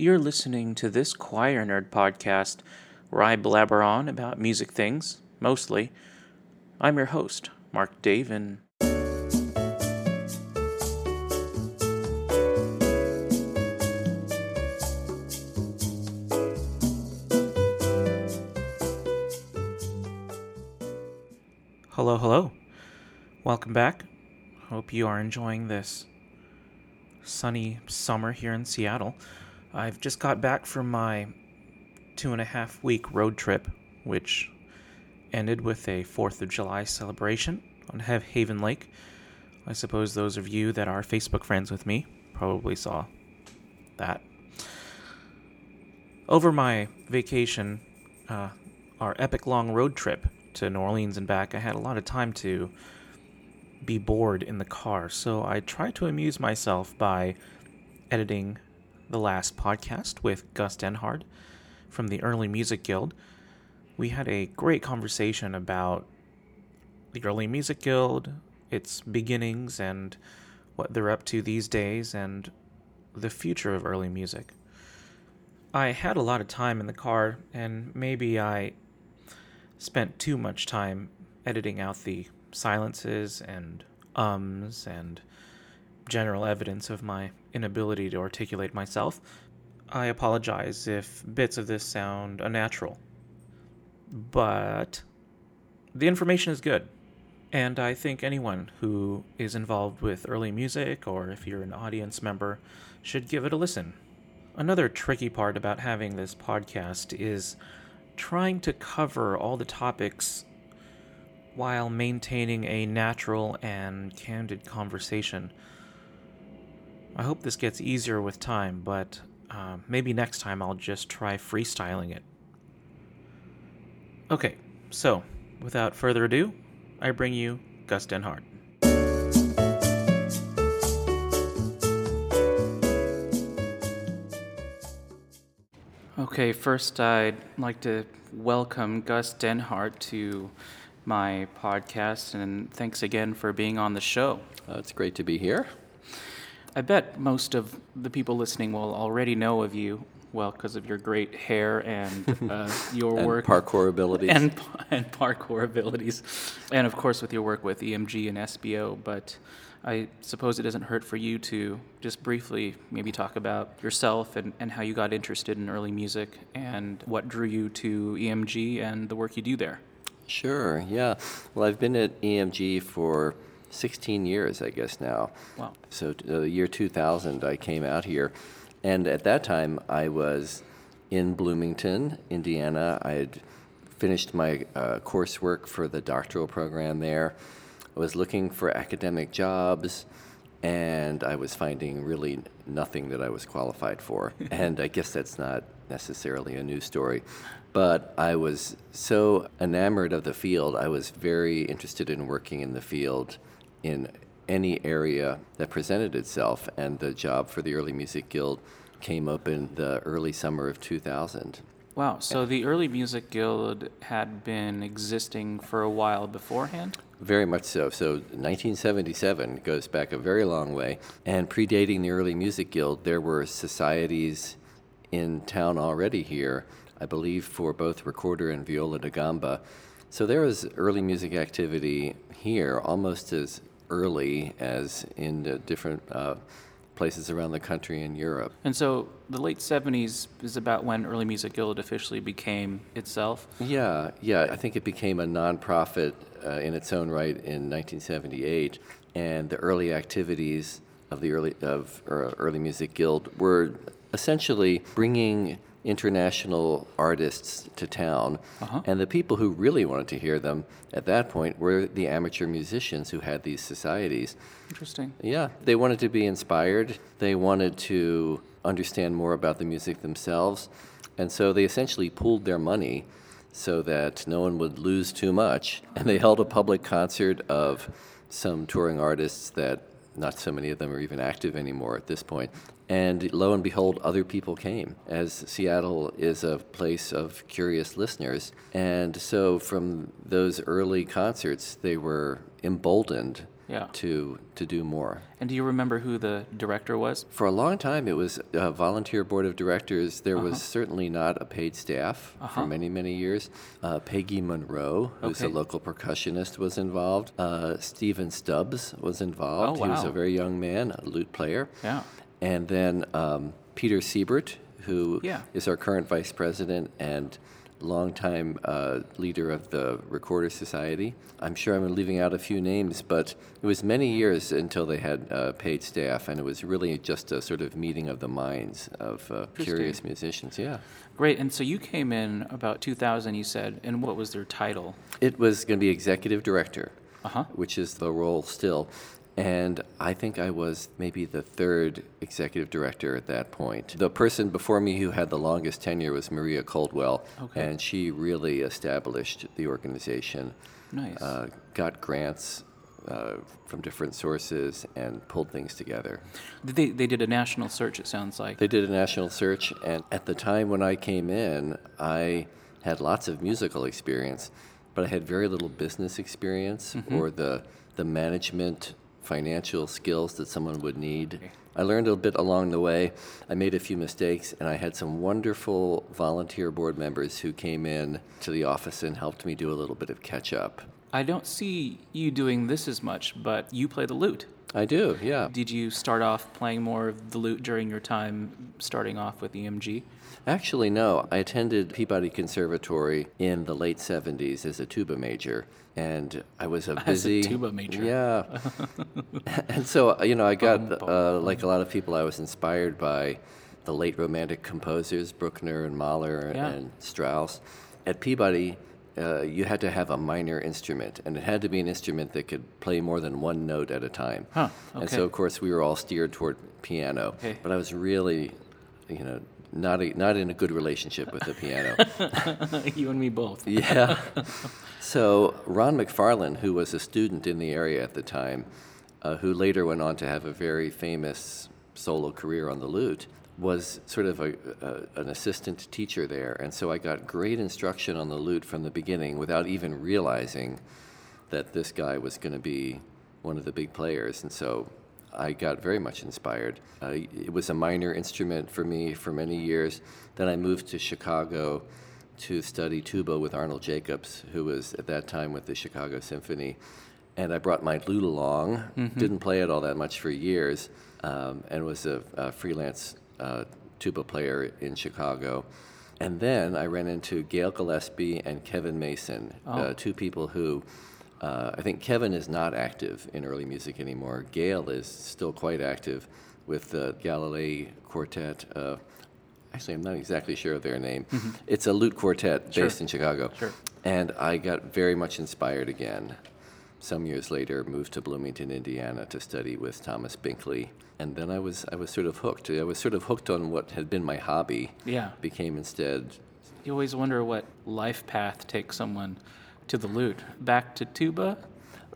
You're listening to this Choir Nerd podcast where I blabber on about music things, mostly. I'm your host, Markdavin. Hello, hello. Welcome back. Hope you are enjoying this sunny summer here in Seattle. I've just got back from my two and a half week road trip, which ended with a 4th of July celebration on Haven Lake. I suppose those of you that are Facebook friends with me probably saw that. Over my vacation, uh, our epic long road trip to New Orleans and back, I had a lot of time to be bored in the car, so I tried to amuse myself by editing the last podcast with Gus Denhard from the Early Music Guild. We had a great conversation about the Early Music Guild, its beginnings, and what they're up to these days, and the future of early music. I had a lot of time in the car, and maybe I spent too much time editing out the silences and ums and general evidence of my inability to articulate myself. I apologize if bits of this sound unnatural. But the information is good. And I think anyone who is involved with early music, or if you're an audience member, should give it a listen. Another tricky part about having this podcast is trying to cover all the topics while maintaining a natural and candid conversation. I hope this gets easier with time, but uh, maybe next time I'll just try freestyling it. Okay, so without further ado, I bring you Gus Denhard. Okay, first I'd like to welcome Gus Denhard to my podcast, and thanks again for being on the show. Uh, it's great to be here. I bet most of the people listening will already know of you, well, because of your great hair and uh, your and work. parkour abilities. And, and parkour abilities. And of course, with your work with EMG and SBO. But I suppose it doesn't hurt for you to just briefly maybe talk about yourself and, and how you got interested in early music and what drew you to EMG and the work you do there. Sure, yeah. Well, I've been at EMG for 16 years, I guess now. Wow. So, the uh, year 2000, I came out here. And at that time, I was in Bloomington, Indiana. I had finished my uh, coursework for the doctoral program there. I was looking for academic jobs, and I was finding really nothing that I was qualified for. and I guess that's not necessarily a new story. But I was so enamored of the field, I was very interested in working in the field in any area that presented itself, and the job for the Early Music Guild came up in the early summer of 2000. Wow, so the Early Music Guild had been existing for a while beforehand? Very much so. So 1977 goes back a very long way, and predating the Early Music Guild, there were societies in town already here I believe, for both recorder and viola da gamba. So there was early music activity here almost as early as in the different uh, places around the country in Europe. And so the late 70s is about when Early Music Guild officially became itself? Yeah, yeah. I think it became a nonprofit uh, in its own right in 1978. And the early activities of the early, of, uh, early Music Guild were essentially bringing international artists to town. Uh-huh. And the people who really wanted to hear them at that point were the amateur musicians who had these societies. Interesting. Yeah, they wanted to be inspired, they wanted to understand more about the music themselves. And so they essentially pooled their money so that no one would lose too much. And they held a public concert of some touring artists that not so many of them are even active anymore at this point. And lo and behold, other people came, as Seattle is a place of curious listeners. And so, from those early concerts, they were emboldened Yeah. to to do more. And do you remember who the director was? For a long time, it was a volunteer board of directors. There was certainly not a paid staff Uh-huh. for many, many years. Uh, Peggy Monroe, who's a local percussionist, was involved. Uh, Stephen Stubbs was involved. Oh, He was a very young man, a lute player. Yeah. And then um, Peter Seibert, who is Yeah. our current vice president and longtime uh, leader of the Recorder Society. I'm sure I'm leaving out a few names, but it was many years until they had uh, paid staff, and it was really just a sort of meeting of the minds of uh, curious musicians. Yeah. Great. And so you came in about 2000, you said, and what was their title? It was going to be executive director, Uh-huh. which is the role still. And I think I was maybe the third executive director at that point. The person before me who had the longest tenure was Maria Coldwell, Okay. and she really established the organization, Nice. uh, got grants uh, from different sources, and pulled things together. they, they did a national search, it sounds like. They did a national search, and at the time when I came in, I had lots of musical experience, but I had very little business experience or the the management financial skills that someone would need. I learned a bit along the way. I made a few mistakes, and I had some wonderful volunteer board members who came in to the office and helped me do a little bit of catch up. I don't see you doing this as much, but you play the lute. I do, yeah. Did you start off playing more of the lute during your time starting off with EMG? Actually, no. I attended Peabody Conservatory in the late 70s as a tuba major, and I was a As a busy tuba major. Yeah. and so, you know, I got, uh, like a lot of people, I was inspired by the late Romantic composers, Bruckner and Mahler Yeah. and Strauss. At Peabody, uh, you had to have a minor instrument, and it had to be an instrument that could play more than one note at a time. Huh, okay. And so, of course, we were all steered toward piano. Okay. But I was really, you know, not a, not in a good relationship with the piano. you and me both. yeah. So Ronn McFarlane, who was a student in the area at the time, uh, who later went on to have a very famous solo career on the lute, was sort of a, a, an assistant teacher there. And so I got great instruction on the lute from the beginning without even realizing that this guy was going to be one of the big players. And so I got very much inspired. Uh, it was a minor instrument for me for many years. Then I moved to Chicago to study tuba with Arnold Jacobs, who was at that time with the Chicago Symphony. And I brought my lute along, didn't play it all that much for years, um, and was a, a freelance uh, tuba player in Chicago. And then I ran into Gail Gillespie and Kevin Mason, uh, two people who uh, I think Kevin is not active in early music anymore. Gail is still quite active with the Galilei Quartet. Uh, actually, I'm not exactly sure of their name. It's a lute quartet Sure. based in Chicago. Sure. And I got very much inspired again. Some years later, moved to Bloomington, Indiana, to study with Thomas Binkley, and then I was I was sort of hooked. I was sort of hooked on what had been my hobby. Yeah. Became instead You always wonder what life path takes someone to the lute. Back to tuba?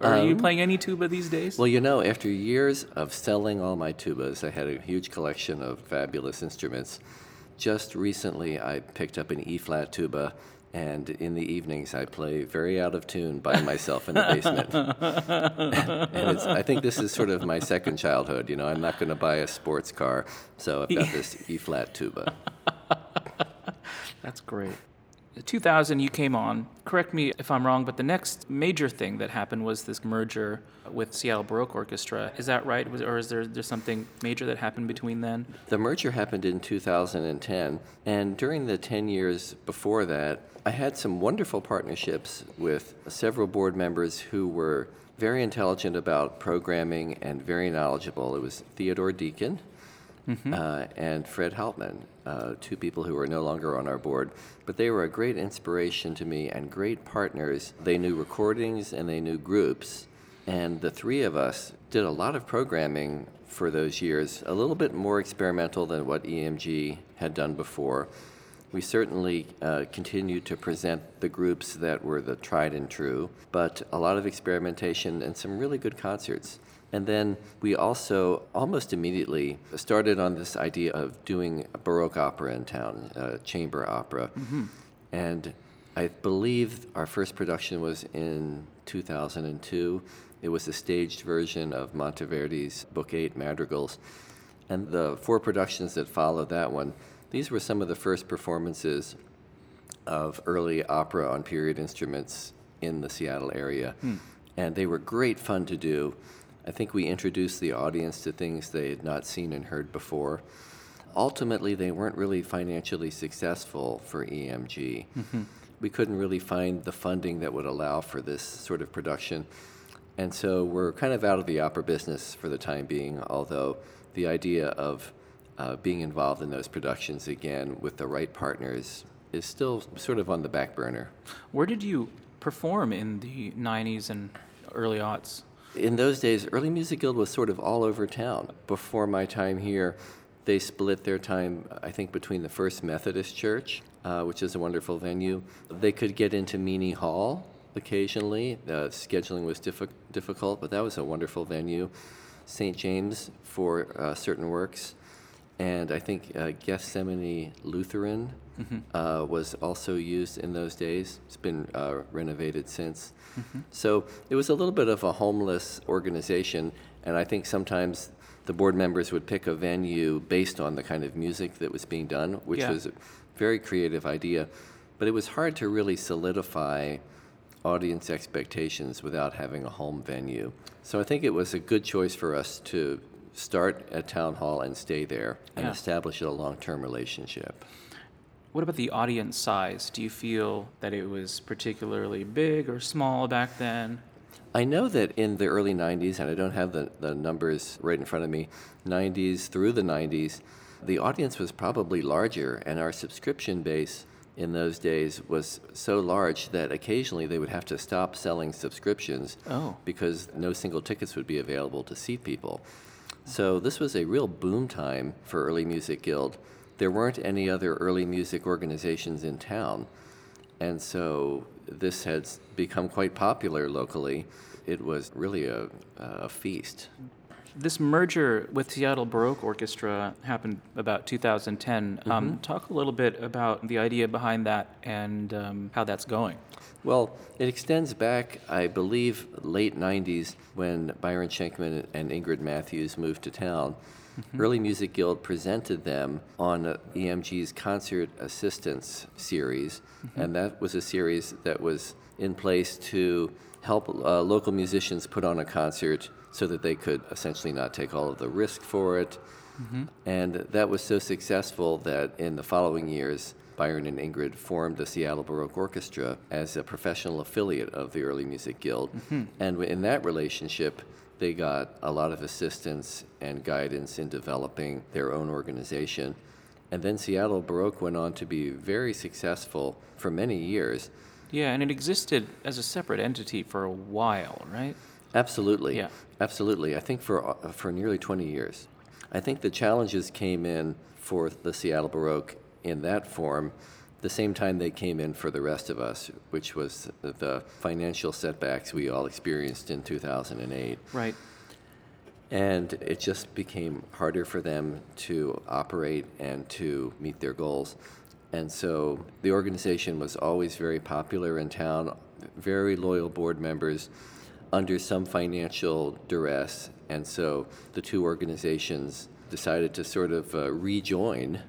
Are you um, playing any tuba these days? Well, you know, after years of selling all my tubas, I had a huge collection of fabulous instruments. Just recently, I picked up an E flat tuba, and in the evenings, I play very out of tune by myself in the basement. and it's, I think this is sort of my second childhood. You know, I'm not going to buy a sports car, so I've got this E flat tuba. That's great. 2000, you came on. Correct me if I'm wrong, but the next major thing that happened was this merger with Seattle Baroque Orchestra. Is that right? Was, or is there, there something major that happened between then? The merger happened in 2010, and during the 10 years before that, I had some wonderful partnerships with several board members who were very intelligent about programming and very knowledgeable. It was Theodore Deacon uh, and Fred Haltman, uh, two people who are no longer on our board, but they were a great inspiration to me and great partners. They knew recordings and they knew groups. And the three of us did a lot of programming for those years, a little bit more experimental than what EMG had done before. We certainly uh, continued to present the groups that were the tried and true, but a lot of experimentation and some really good concerts. And then we also almost immediately started on this idea of doing a Baroque opera in town, uh, chamber opera. And I believe our first production was in 2002, It was a staged version of Monteverdi's Book Eight Madrigals. And the four productions that followed that one, these were some of the first performances of early opera on period instruments in the Seattle area. And they were great fun to do. I think we introduced the audience to things they had not seen and heard before. Ultimately, they weren't really financially successful for EMG. We couldn't really find the funding that would allow for this sort of production. And so we're kind of out of the opera business for the time being, although the idea of uh, being involved in those productions again with the right partners is still sort of on the back burner. Where did you perform in the 90s and early aughts? In those days, Early Music Guild was sort of all over town. Before my time here, they split their time, I think, between the First Methodist Church, uh, which is a wonderful venue. They could get into Meany Hall occasionally. The scheduling was diffi- difficult, but that was a wonderful venue. St. James for uh, certain works. And I think uh, Gethsemane Lutheran uh, was also used in those days. It's been uh, renovated since. So it was a little bit of a homeless organization, and I think sometimes the board members would pick a venue based on the kind of music that was being done, which Yeah. was a very creative idea. But it was hard to really solidify audience expectations without having a home venue. So I think it was a good choice for us to start at Town Hall and stay there and Yeah. establish a long term relationship. What about the audience size? Do you feel that it was particularly big or small back then? I know that in the early 90s, and I don't have the, the numbers right in front of me, 90s through the 90s, the audience was probably larger, and our subscription base in those days was so large that occasionally they would have to stop selling subscriptions Oh. because no single tickets would be available to seat people. So this was a real boom time for Early Music Guild. There weren't any other early music organizations in town. And so this had become quite popular locally. It was really a, a feast. This merger with Seattle Baroque Orchestra happened about 2010. Um, talk a little bit about the idea behind that and um, how that's going. Well, it extends back, I believe, late 90s when Byron Schenkman and Ingrid Matthews moved to town. Early Music Guild presented them on EMG's Concert Assistance series, and that was a series that was in place to help uh, local musicians put on a concert so that they could essentially not take all of the risk for it. Mm-hmm. And that was so successful that in the following years, Byron and Ingrid formed the Seattle Baroque Orchestra as a professional affiliate of the Early Music Guild. Mm-hmm. And in that relationship, they got a lot of assistance and guidance in developing their own organization. And then Seattle Baroque went on to be very successful for many years. Yeah, and it existed as a separate entity for a while, right? Absolutely. Yeah. Absolutely. I think for uh, for nearly 20 years. I think the challenges came in for the Seattle Baroque in that form the same time they came in for the rest of us, which was the financial setbacks we all experienced in 2008. Right. And it just became harder for them to operate and to meet their goals. And so the organization was always very popular in town, very loyal board members under some financial duress. And so the two organizations decided to sort of uh, rejoin.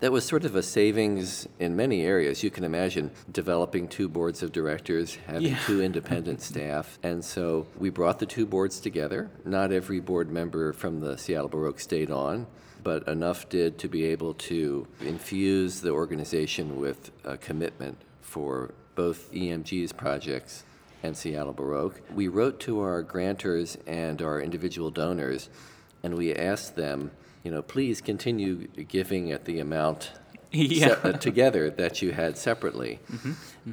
That was sort of a savings in many areas. You can imagine developing two boards of directors, having Yeah. two independent staff. And so we brought the two boards together. Not every board member from the Seattle Baroque stayed on, but enough did to be able to infuse the organization with a commitment for both EMG's projects and Seattle Baroque. We wrote to our grantors and our individual donors, and we asked them, you know, please continue giving at the amount Yeah. se- uh, together that you had separately.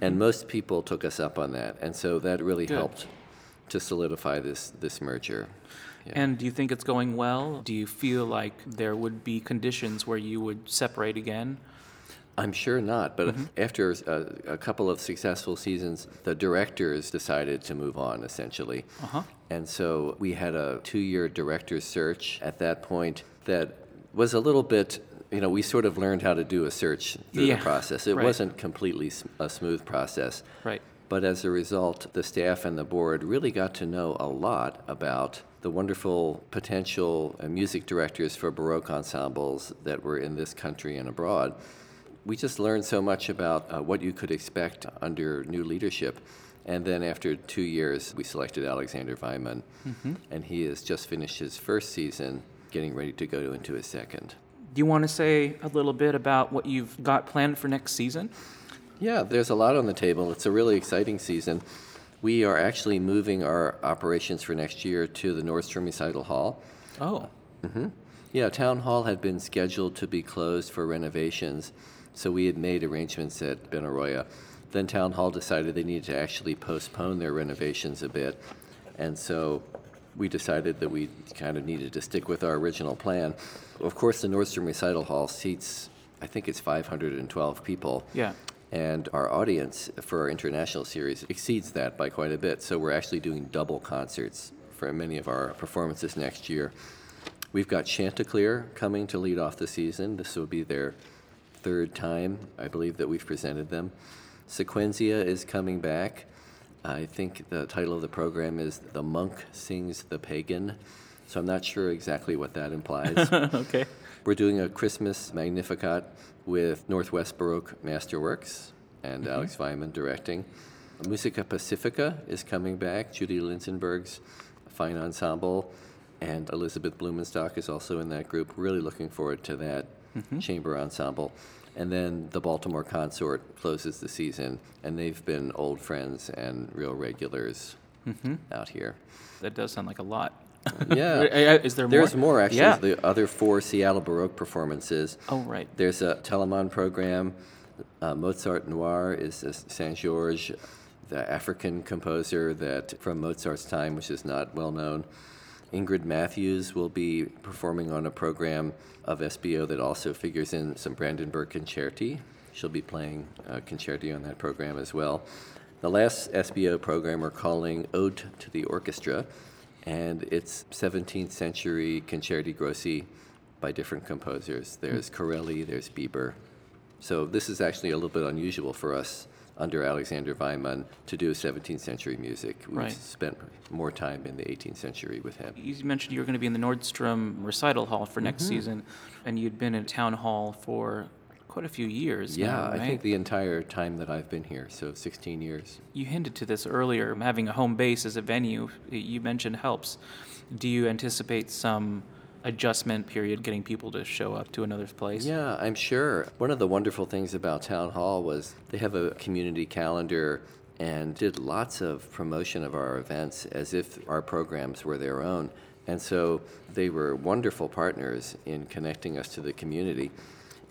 And most people took us up on that, and so that really Good. helped to solidify this this merger. Yeah. And do you think it's going well? Do you feel like there would be conditions where you would separate again? I'm sure not, but after a, a couple of successful seasons, the directors decided to move on essentially. Uh-huh. And so we had a two year director search at that point that was a little bit, you know, we sort of learned how to do a search through Yeah, the process. It right. wasn't completely a smooth process. Right. But as a result, the staff and the board really got to know a lot about the wonderful potential uh, music directors for Baroque ensembles that were in this country and abroad. We just learned so much about uh, what you could expect under new leadership. And then after two years, we selected Alexander Weimann, mm-hmm. and he has just finished his first season, getting ready to go into his second. Do you want to say a little bit about what you've got planned for next season? Yeah, there's a lot on the table. It's a really exciting season. We are actually moving our operations for next year to the Nordstrom Recital Hall. Oh. Mm-hmm. Yeah, Town Hall had been scheduled to be closed for renovations, so we had made arrangements at Benaroya. Then Town Hall decided they needed to actually postpone their renovations a bit, and so we decided that we kind of needed to stick with our original plan. Of course, the Nordstrom Recital Hall seats, I think it's 512 people. Yeah. And our audience for our international series exceeds that by quite a bit. So we're actually doing double concerts for many of our performances next year. We've got Chanticleer coming to lead off the season. This will be their third time, I believe, that we've presented them. Sequentia is coming back. I think the title of the program is The Monk Sings the Pagan. So I'm not sure exactly what that implies. okay. We're doing a Christmas Magnificat with Northwest Baroque Masterworks and mm-hmm. Alex Weimann directing. Musica Pacifica is coming back, Judy Linsenberg's fine ensemble, and Elizabeth Blumenstock is also in that group. Really looking forward to that mm-hmm. chamber ensemble. And then the Baltimore Consort closes the season, and they've been old friends and real regulars mm-hmm. out here. That does sound like a lot. yeah. Is there more? There's more, actually. Yeah. The other four Seattle Baroque performances. Oh, right. There's a Telemann program. Uh, Mozart Noir is Saint Georges, the African composer that from Mozart's time, which is not well known. Ingrid Matthews will be performing on a program of SBO that also figures in some Brandenburg concerti. She'll be playing a concerti on that program as well. The last SBO program we're calling Ode to the Orchestra, and it's 17th century concerti grossi by different composers. There's Corelli, there's Biber. So this is actually a little bit unusual for us under Alexander Weimann to do 17th century music. We right. spent more time in the 18th century with him. You mentioned you were going to be in the Nordstrom recital hall for next mm-hmm. season, and you'd been in town hall for quite a few years. Yeah, now, right? I think the entire time that I've been here, so 16 years. You hinted to this earlier. Having a home base as a venue, you mentioned helps. Do you anticipate some adjustment period getting people to show up to another place? Yeah, I'm sure. One of the wonderful things about Town Hall was they have a community calendar and did lots of promotion of our events as if our programs were their own. And so they were wonderful partners in connecting us to the community.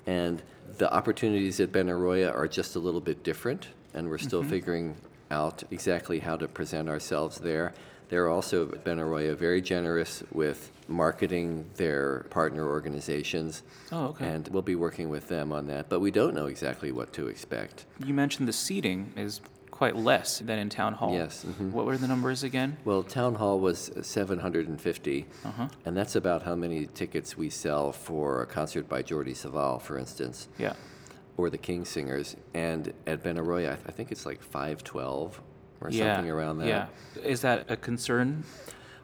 And the opportunities at Benaroya are just a little bit different, and we're still mm-hmm. figuring out exactly how to present ourselves there. They're also, Benaroya, very generous with marketing their partner organizations. Oh, okay. And we'll be working with them on that, but we don't know exactly what to expect. You mentioned the seating is quite less than in Town Hall. Yes. Mm-hmm. What were the numbers again? Well, Town Hall was 750, uh-huh. and that's about how many tickets we sell for a concert by Jordi Savall, for instance. Yeah. Or the King Singers. And at Benaroya, I think it's like 512 or yeah, something around that. Yeah. Is that a concern?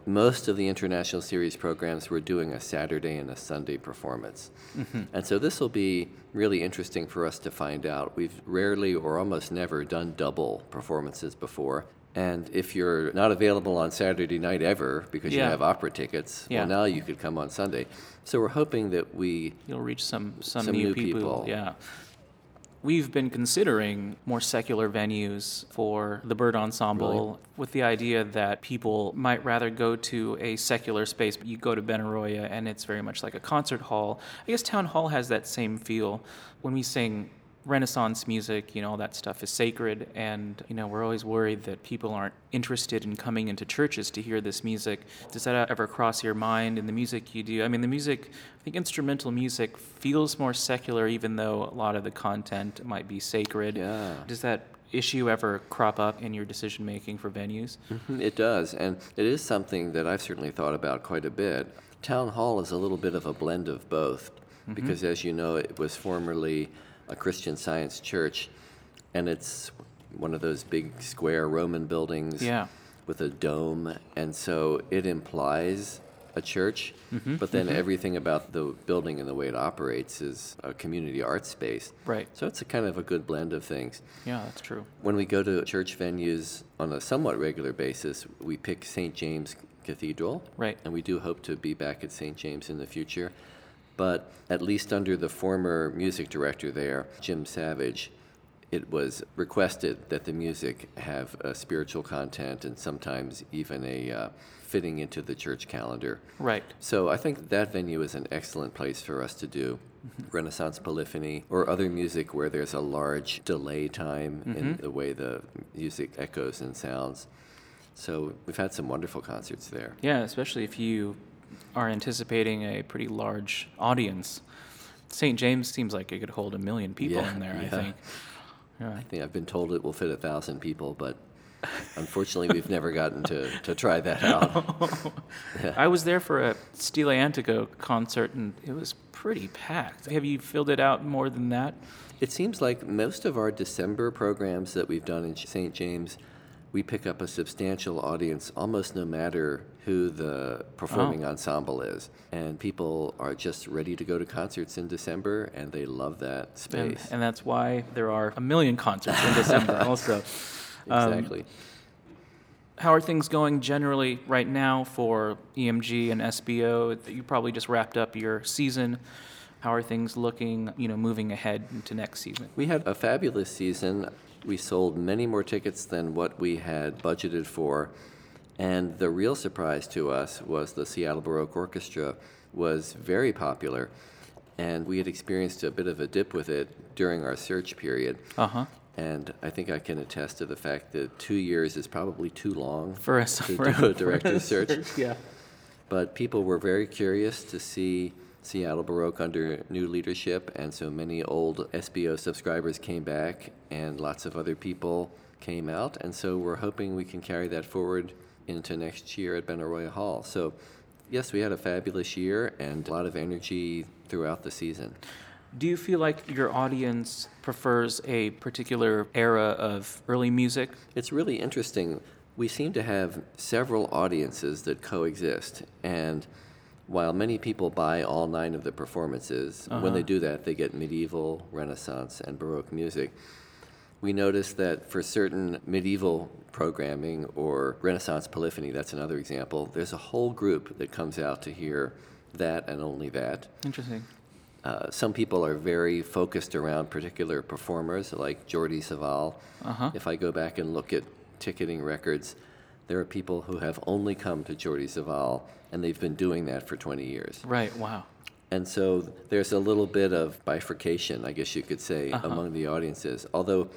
Most of the international series programs were doing a Saturday and a Sunday performance. Mm-hmm. And so this will be really interesting for us to find out. We've rarely or almost never done double performances before. And if you're not available on Saturday night ever because yeah. you have opera tickets, yeah. well, now you could come on Sunday. So we're hoping that we you'll reach some some, some new, new people. people. Yeah. We've been considering more secular venues for the Byrd Ensemble really? with the idea that people might rather go to a secular space. But You go to Benaroya and it's very much like a concert hall. I guess Town Hall has that same feel. When we sing Renaissance music, you know, all that stuff is sacred. And, you know, we're always worried that people aren't interested in coming into churches to hear this music. Does that ever cross your mind in the music you do? I mean, the music, I think instrumental music feels more secular, even though a lot of the content might be sacred. Yeah. Does that issue ever crop up in your decision making for venues? Mm-hmm, it does. And it is something that I've certainly thought about quite a bit. Town Hall is a little bit of a blend of both, mm-hmm. because as you know, it was formerly a Christian Science church, and it's one of those big square Roman buildings Yeah. with a dome. And so it implies a church, Mm-hmm, but then everything about the building and the way it operates is a community art space. Right. So it's a kind of a good blend of things. Yeah, that's true. When we go to church venues on a somewhat regular basis, we pick St. James Cathedral. Right. And we do hope to be back at St. James in the future. But at least under the former music director there, Jim Savage, it was requested that the music have a spiritual content and sometimes even a uh, fitting into the church calendar. Right. So I think that venue is an excellent place for us to do Renaissance polyphony or other music where there's a large delay time in the way the music echoes and sounds. So we've had some wonderful concerts there. Yeah, especially if you are anticipating a pretty large audience. St. James seems like it could hold a million people Yeah, in there, I think. Yeah. I think I've been told it will fit a thousand people, but unfortunately we've never gotten to, to try that out. I was there for a Stile Antico concert and it was pretty packed. Have you filled it out more than that? It seems like most of our December programs that we've done in St. James, we pick up a substantial audience almost no matter who the performing ensemble is. And people are just ready to go to concerts in December and they love that space. and that's why there are a million concerts in December also. um, exactly. How are things going generally right now for EMG and SBO? You probably just wrapped up your season. How are things looking, you know, moving ahead into next season? We had a fabulous season. We sold many more tickets than what we had budgeted for. And the real surprise to us was the Seattle Baroque Orchestra was very popular. And we had experienced a bit of a dip with it during our search period. Uh-huh. And I think I can attest to the fact that two years is probably too long For us, to for, do a for director's search. Yeah. But people were very curious to see Seattle Baroque under new leadership, and so many old SBO subscribers came back, and lots of other people came out, and so we're hoping we can carry that forward into next year at Benaroya Hall. So, yes, we had a fabulous year and a lot of energy throughout the season. Do you feel like your audience prefers a particular era of early music? It's really interesting. We seem to have several audiences that coexist, and while many people buy all nine of the performances, when they do that, they get medieval, Renaissance, and Baroque music. We notice that for certain medieval programming or Renaissance polyphony, that's another example, there's a whole group that comes out to hear that and only that. Interesting. Uh, some people are very focused around particular performers, like Jordi Savall. Uh-huh. If I go back and look at ticketing records, there are people who have only come to Jordi Savall, and they've been doing that for 20 years. Right. Wow. And so there's a little bit of bifurcation, I guess you could say, uh-huh. among the audiences. Although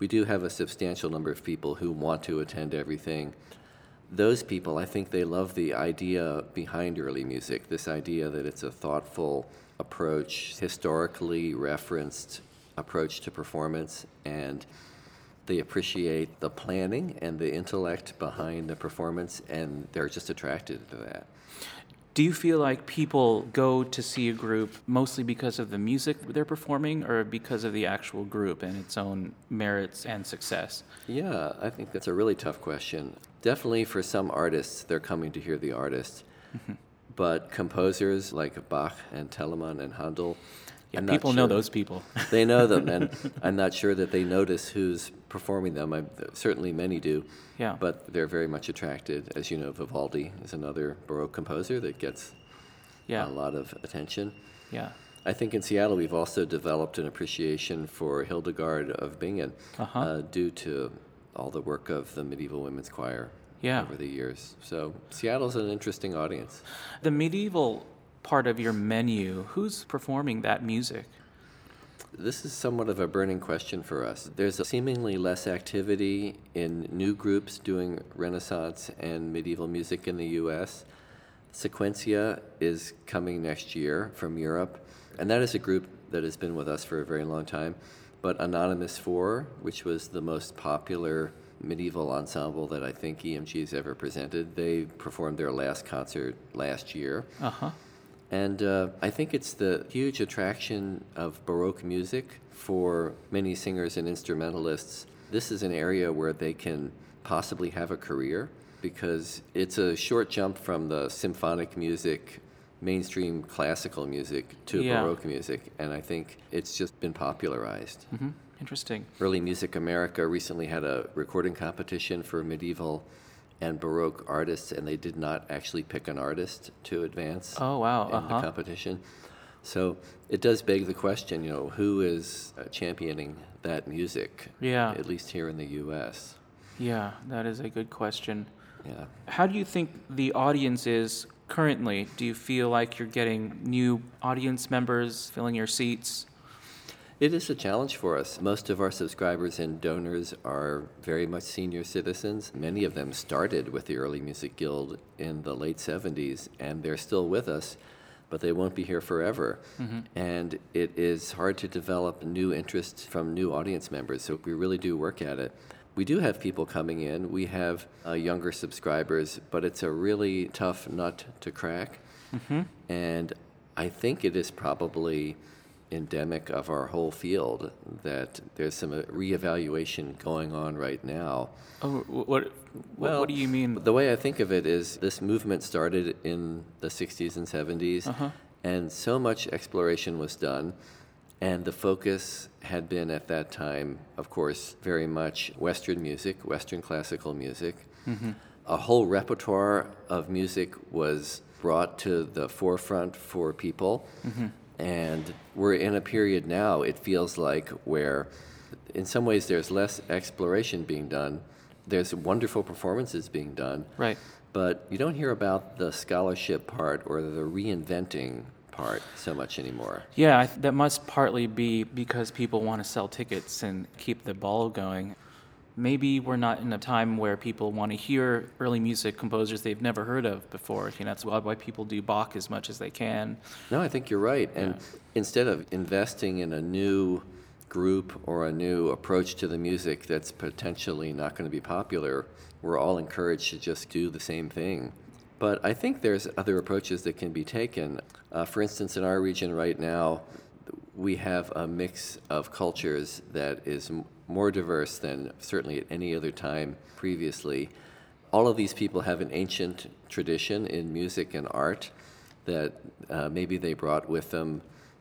we do have a substantial number of people who want to attend everything. Those people, I think they love the idea behind early music this idea that it's a thoughtful approach, historically referenced approach to performance, and they appreciate the planning and the intellect behind the performance, and they're just attracted to that. Do you feel like people go to see a group mostly because of the music they're performing or because of the actual group and its own merits and success? Yeah, I think that's a really tough question. Definitely for some artists, they're coming to hear the artist. Mm-hmm. But composers like Bach and Telemann and Handel, Yeah, I'm people know those people. They know them, and I'm not sure that they notice who's performing them. I, certainly many do. Yeah. But they're very much attracted. As you know, Vivaldi is another Baroque composer that gets Yeah. a lot of attention. Yeah. I think in Seattle we've also developed an appreciation for Hildegard of Bingen Uh-huh. uh, due to all the work of the medieval women's choir Yeah. over the years. So Seattle's an interesting audience. The medieval part of your menu, who's performing that music? This is somewhat of a burning question for us. There's seemingly less activity in new groups doing Renaissance and medieval music in the U.S. Sequentia is coming next year from Europe, and that is a group that has been with us for a very long time. But Anonymous 4, which was the most popular medieval ensemble that I think EMG has ever presented, they performed their last concert last year. Uh huh. And uh, I think it's the huge attraction of Baroque music for many singers and instrumentalists this is an area where they can possibly have a career because it's a short jump from the symphonic music, mainstream classical music to Yeah. Baroque music, and I think it's just been popularized. hmm Interesting. Early Music America recently had a recording competition for medieval and Baroque artists, and they did not actually pick an artist to advance Oh, wow. in the Uh-huh. competition. So it does beg the question, you know, who is uh, championing that music? Yeah. At least here in the U.S. Yeah, that is a good question. Yeah. How do you think the audience is currently? Do you feel like you're getting new audience members filling your seats? It is a challenge for us. Most of our subscribers and donors are very much senior citizens. Many of them started with the Early Music Guild in the late 70s, and they're still with us, but they won't be here forever. And it is hard to develop new interest from new audience members, so we really do work at it. We do have people coming in. We have uh, younger subscribers, but it's a really tough nut to crack. And I think it is probably endemic of our whole field that there's some uh, reevaluation going on right now. Oh, wh- what, what, what do you mean? The way I think of it is this movement started in the 60s and 70s, Uh-huh. and so much exploration was done. And the focus had been at that time, of course, very much Western music, Western classical music. Mm-hmm. A whole repertoire of music was brought to the forefront for people. Mm-hmm. And we're in a period now, it feels like, where in some ways there's less exploration being done. There's wonderful performances being done. Right. But you don't hear about the scholarship part or the reinventing part so much anymore. Yeah, that must partly be because people want to sell tickets and keep the ball going. Maybe we're not in a time where people want to hear early music composers they've never heard of before. You know, that's why people do Bach as much as they can. No, I think you're right. And instead of investing in a new group or a new approach to the music that's potentially not going to be popular, we're all encouraged to just do the same thing. But I think there's other approaches that can be taken. Uh, for instance, in our region right now, we have a mix of cultures that is m- more diverse than certainly at any other time previously. All of these people have an ancient tradition in music and art that uh, maybe they brought with them,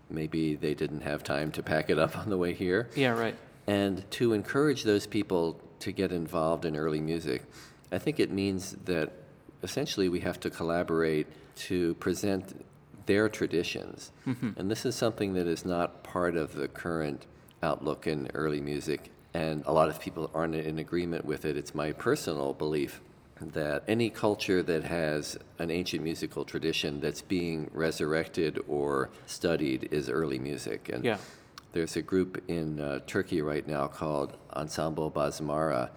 maybe they didn't have time to pack it up on the way here. Yeah, right. And to encourage those people to get involved in early music, I think it means that essentially we have to collaborate to present their traditions. And this is something that is not part of the current outlook in early music. And a lot of people aren't in agreement with it. It's my personal belief that any culture that has an ancient musical tradition that's being resurrected or studied is early music. And Yeah. there's a group in uh, Turkey right now called Ensemble Bezmara,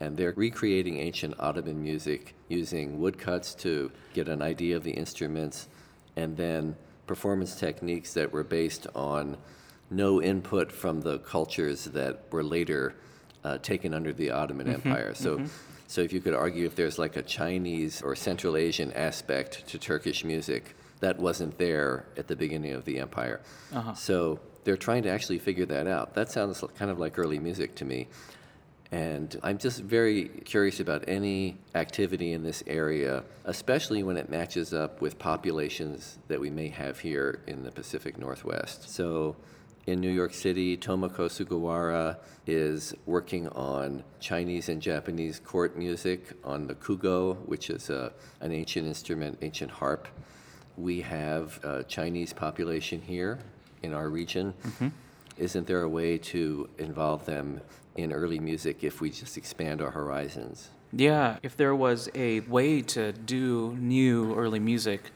and they're recreating ancient Ottoman music using woodcuts to get an idea of the instruments, and then performance techniques that were based on no input from the cultures that were later uh, taken under the Ottoman mm-hmm. Empire. So, mm-hmm. so if you could argue if there's like a Chinese or Central Asian aspect to Turkish music, that wasn't there at the beginning of the empire. Uh-huh. So they're trying to actually figure that out. That sounds kind of like early music to me. And I'm just very curious about any activity in this area, especially when it matches up with populations that we may have here in the Pacific Northwest. So in New York City, Tomoko Sugawara is working on Chinese and Japanese court music on the kugo, which is a, an ancient instrument, ancient harp. We have a Chinese population here in our region. Mm-hmm. Isn't there a way to involve them in early music if we just expand our horizons? Yeah, if there was a way to do new early music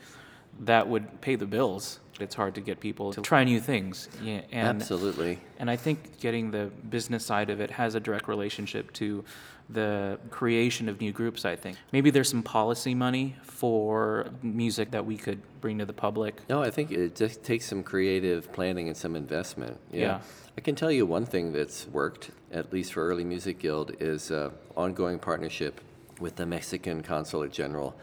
that would pay the bills, it's hard to get people to try new things. Yeah, and Absolutely. And I think getting the business side of it has a direct relationship to the creation of new groups, I think. Maybe there's some policy money for music that we could bring to the public. No, I think it just takes some creative planning and some investment. Yeah. I can tell you one thing that's worked, at least for Early Music Guild, is uh, ongoing partnership with the Mexican Consulate General.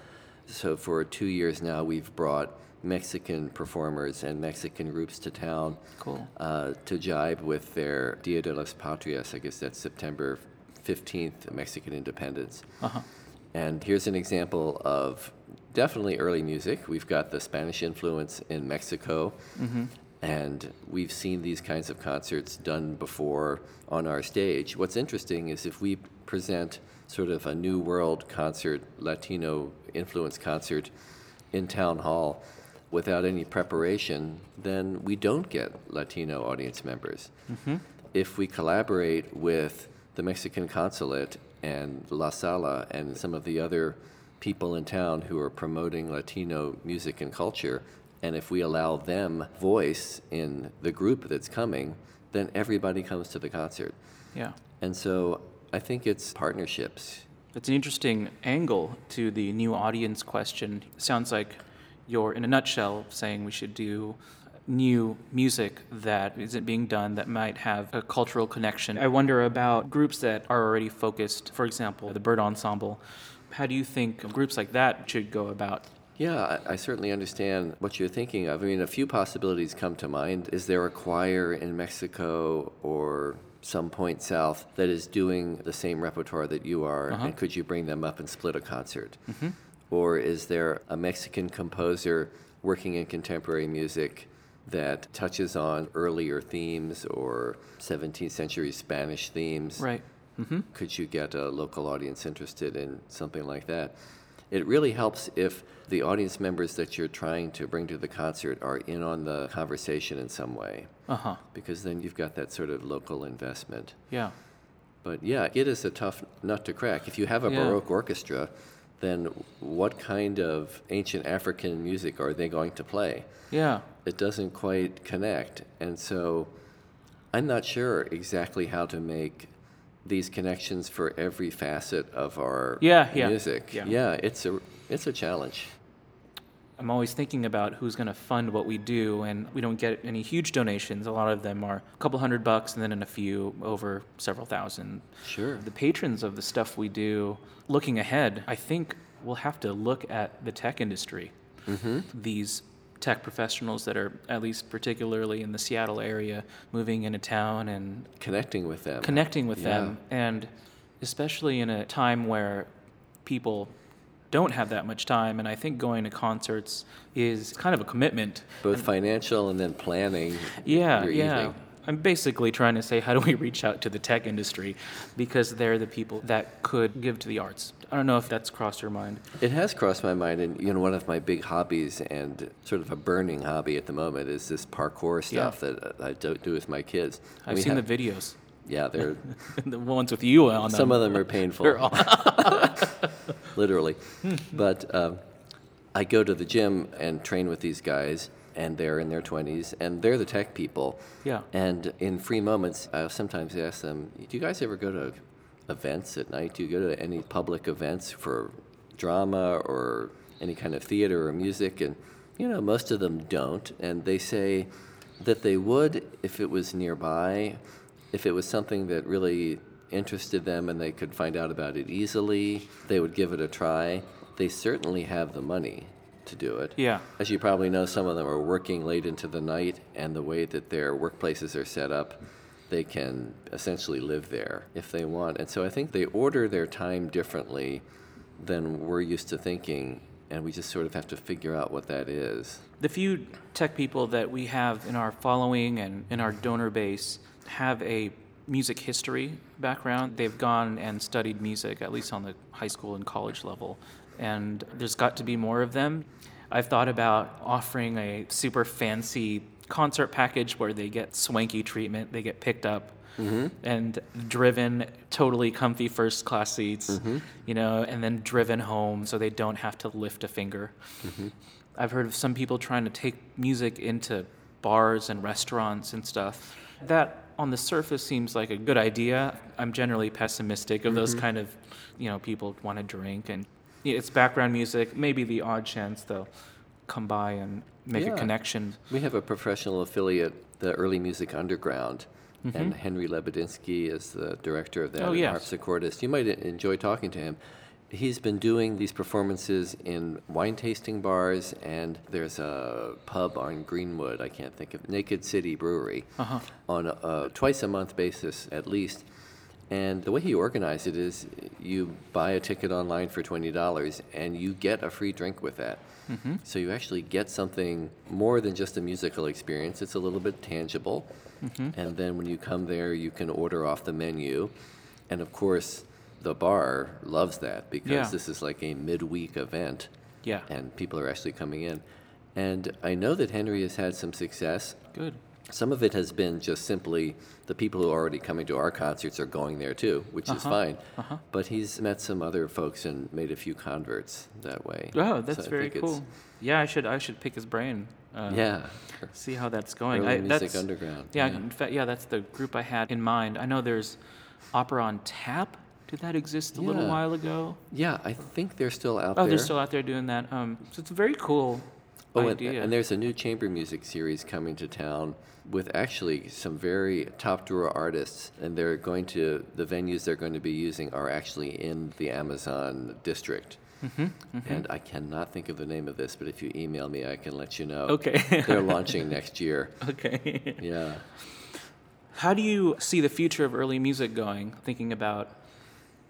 So for two years now, we've brought Mexican performers and Mexican groups to town Cool. uh, to jibe with their Dia de las Patrias. I guess that's September 15th, Mexican independence. Uh-huh. And here's an example of definitely early music. We've got the Spanish influence in Mexico, and we've seen these kinds of concerts done before on our stage. What's interesting is if we present sort of a new world concert, Latino influence concert in town hall without any preparation, then we don't get Latino audience members. Mm-hmm. If we collaborate with the Mexican consulate and La Sala and some of the other people in town who are promoting Latino music and culture, and if we allow them voice in the group that's coming, then everybody comes to the concert. Yeah. And so I think it's partnerships. It's an interesting angle to the new audience question. Sounds like you're, in a nutshell, saying we should do new music that isn't being done that might have a cultural connection. I wonder about groups that are already focused, for example, the Byrd Ensemble. How do you think groups like that should go about? Yeah, I, certainly understand what you're thinking of. I mean, a few possibilities come to mind. Is there a choir in Mexico or some point south that is doing the same repertoire that you are, uh-huh. and could you bring them up and split a concert? Mm-hmm. Or is there a Mexican composer working in contemporary music that touches on earlier themes or 17th century Spanish themes? Right. Mm-hmm. could you get a local audience interested in something like that? It really helps if the audience members that you're trying to bring to the concert are in on the conversation in some way, Uh huh. because then you've got that sort of local investment. Yeah. But yeah, it is a tough nut to crack. If you have a Yeah. Baroque orchestra, then what kind of ancient African music are they going to play? Yeah. It doesn't quite connect. And so I'm not sure exactly how to make these connections for every facet of our Yeah, yeah, music. yeah. it's a it's a challenge. I'm always thinking about who's going to fund what we do, and we don't get any huge donations. A lot of them are a couple hundred bucks, and then in a few over several thousand. Sure. The patrons of the stuff we do, looking ahead, I think we'll have to look at the tech industry. Mm-hmm. These tech professionals that are, at least particularly in the Seattle area, moving into town and Connecting with them. connecting with Yeah. them and especially in a time where people don't have that much time and i think going to concerts is kind of a commitment. Both financial and then planning yeah yeah. evening. i'm basically trying to say how do we reach out to the tech industry? Because they're the people that could give to the arts. I don't know if that's crossed your mind. It has crossed my mind, and you know, one of my big hobbies and sort of a burning hobby at the moment is this parkour stuff that uh, I do, do with my kids. i've We seen have- the videos. Yeah, they're the ones with you on them. some of them are painful. Literally. but um, I go to the gym and train with these guys, and they're in their 20s, and they're the tech people. Yeah. And in free moments, I sometimes ask them, "Do you guys ever go to events at night? Do you go to any public events for drama or any kind of theater or music?" And you know, most of them don't, and they say that they would if it was nearby, if it was something that really interested them and they could find out about it easily, they would give it a try. They certainly have the money to do it. yeah As you probably know, some of them are working late into the night, and the way that their workplaces are set up, they can essentially live there if they want. And so I think they order their time differently than we're used to thinking, and we just sort of have to figure out what that is. The few tech people that we have in our following and in our donor base have a music history background. They've gone and studied music, at least on the high school and college level, and there's got to be more of them. I've thought about offering a super fancy concert package where they get swanky treatment, they get picked up. Mm-hmm. And driven, totally comfy first class seats, mm-hmm. you know, and then driven home so they don't have to lift a finger. Mm-hmm. I've heard of some people trying to take music into bars and restaurants and stuff. That on the surface seems like a good idea. I'm generally pessimistic of those mm-hmm. kind of, you know, people want to drink and yeah, it's background music. Maybe the odd chance they'll come by and make Yeah. a connection. We have a professional affiliate, the Early Music Underground, and mm-hmm. Henry Lebedinsky is the director of that Oh, and yes. harpsichordist. You might enjoy talking to him. He's been doing these performances in wine tasting bars, and there's a pub on Greenwood, I can't think of, Naked City Brewery, Uh-huh. on a, a twice a month basis at least. And the way he organized it is you buy a ticket online for $20 and you get a free drink with that. So you actually get something more than just a musical experience, it's a little bit tangible. And then when you come there, you can order off the menu. And of course, the bar loves that because Yeah. this is like a midweek event Yeah. and people are actually coming in. And I know that Henry has had some success. Good. Some of it has been just simply the people who are already coming to our concerts are going there too, which is Uh-huh, fine. uh-huh. But he's met some other folks and made a few converts that way. Oh, that's I very cool. Yeah, I should I should pick his brain. Uh, Yeah. See how that's going. Early I, Music Underground. Yeah, in fact, yeah, that's the group I had in mind. I know there's Opera on Tap. Did that exist a little while ago? Yeah, I think they're still out Oh, there. they're still out there doing that. Um, so it's a very cool Oh, and, idea. and there's a new chamber music series coming to town with actually some very top drawer artists, and they're going to the venues they're going to be using are actually in the Amazon district. Mm-hmm, And I cannot think of the name of this, but if you email me, I can let you know. Okay. they're launching next year. okay. Yeah. How do you see the future of early music going? Thinking about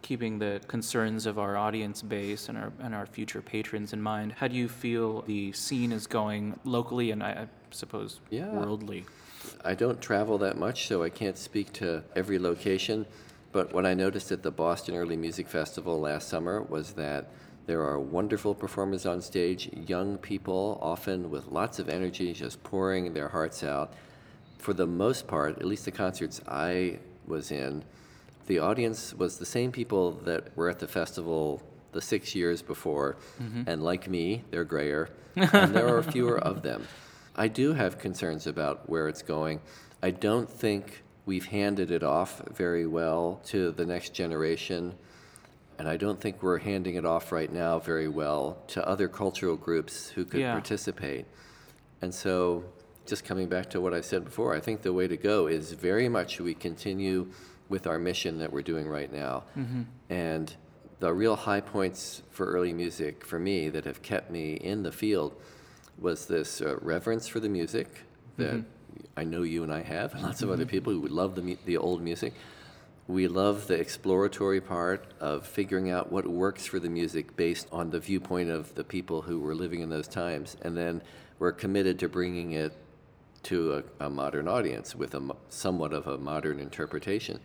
keeping the concerns of our audience base and our and our future patrons in mind. How do you feel the scene is going locally and I, I suppose Yeah. worldly? I don't travel that much, so I can't speak to every location. But what I noticed at the Boston Early Music Festival last summer was that there are wonderful performers on stage, young people, often with lots of energy, just pouring their hearts out. For the most part, at least the concerts I was in, the audience was the same people that were at the festival the six years before, mm-hmm. and like me, they're grayer, and there are fewer of them. I do have concerns about where it's going. I don't think we've handed it off very well to the next generation, and I don't think we're handing it off right now very well to other cultural groups who could Yeah. participate. And so, just coming back to what I said before, I think the way to go is very much we continue with our mission that we're doing right now. Mm-hmm. And the real high points for early music for me that have kept me in the field was this uh, reverence for the music that mm-hmm. I know you and I have, and lots of other mm-hmm. people who love the, mu- the old music. We love the exploratory part of figuring out what works for the music based on the viewpoint of the people who were living in those times. And then we're committed to bringing it to a, a modern audience with a somewhat of a modern interpretation.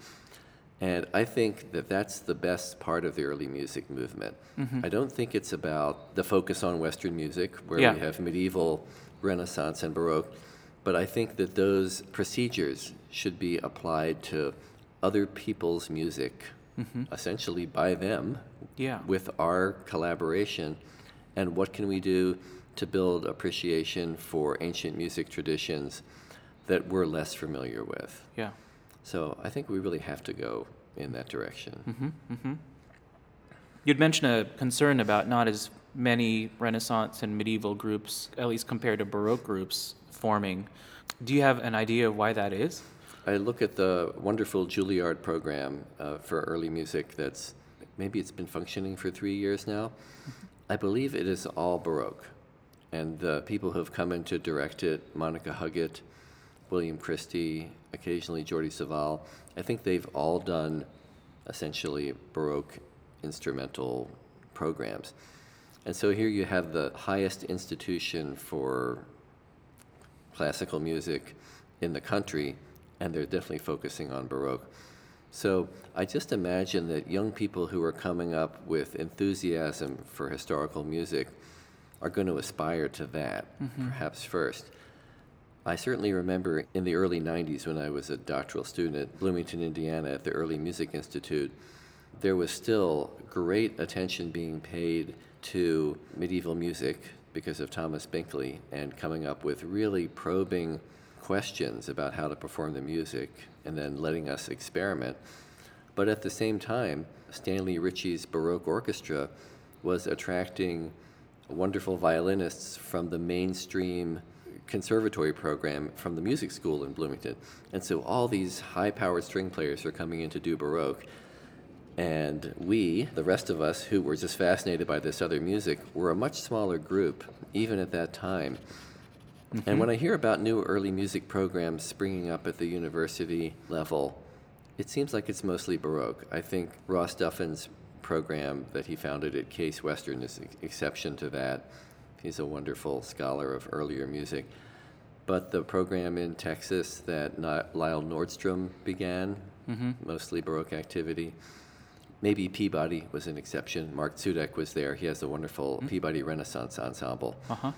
And I think that that's the best part of the early music movement. Mm-hmm. I don't think it's about the focus on Western music, where Yeah. we have medieval, Renaissance, and Baroque, but I think that those procedures should be applied to other people's music, mm-hmm. essentially by them, Yeah. with our collaboration. And what can we do to build appreciation for ancient music traditions that we're less familiar with? Yeah. So I think we really have to go in that direction. Mm-hmm, mm-hmm. You'd mentioned a concern about not as many Renaissance and medieval groups, at least compared to Baroque groups, forming. Do you have an idea of why that is? I look at the wonderful Juilliard program uh, for early music that's maybe it's been functioning for three years now. I believe it is all Baroque. And the people who have come in to direct it, Monica Huggett, William Christie, occasionally Jordi Savall, I think they've all done essentially Baroque instrumental programs. And so here you have the highest institution for classical music in the country, and they're definitely focusing on Baroque. So I just imagine that young people who are coming up with enthusiasm for historical music are going to aspire to that, mm-hmm. perhaps first. I certainly remember in the early 90s when I was a doctoral student at Bloomington, Indiana at the Early Music Institute, there was still great attention being paid to medieval music because of Thomas Binkley and coming up with really probing questions about how to perform the music and then letting us experiment. But at the same time, Stanley Ritchie's Baroque Orchestra was attracting wonderful violinists from the mainstream conservatory program from the music school in Bloomington. And so all these high powered string players are coming in to do Baroque. And we, the rest of us who were just fascinated by this other music, were a much smaller group, even at that time. And when I hear about new early music programs springing up at the university level, it seems like it's mostly Baroque. I think Ross Duffin's program that he founded at Case Western is an exception to that. He's a wonderful scholar of earlier music. But the program in Texas that Lyle Nordstrom began, mostly Baroque activity. Maybe Peabody was an exception. Mark Cudek was there. He has a wonderful Peabody Renaissance ensemble. Uh huh.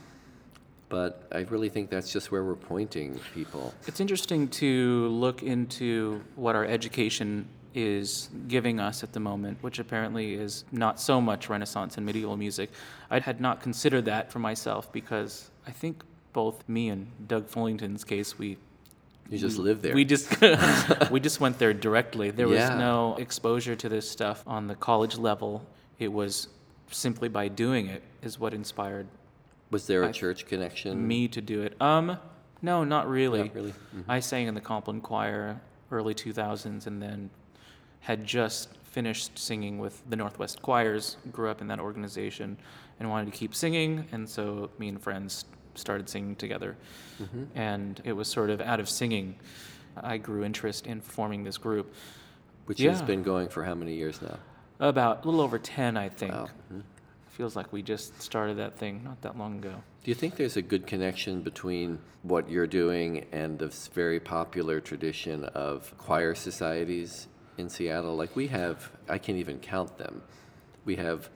But I really think that's just where we're pointing people. It's interesting to look into what our education is giving us at the moment, which apparently is not so much Renaissance and medieval music. I had not considered that for myself because I think both me and Doug Fullington's case, we You just live there. we just we just went there directly. There was Yeah. no exposure to this stuff on the college level. It was simply by doing it is what inspired was there a I- church connection? me to do it. Um, no, not really. Not really? Mhm. I sang in the Compline Choir early 2000s and then had just finished singing with the Northwest Choirs, grew up in that organization and wanted to keep singing. And so me and friends started singing together. Mm-hmm. And it was sort of out of singing, I grew interest in forming this group. Which has been going for how many years now? About a little over 10, I think. Wow. Mhm. Feels like we just started that thing not that long ago. Do you think there's a good connection between what you're doing and this very popular tradition of choir societies in Seattle? Like we have, I can't even count them. We have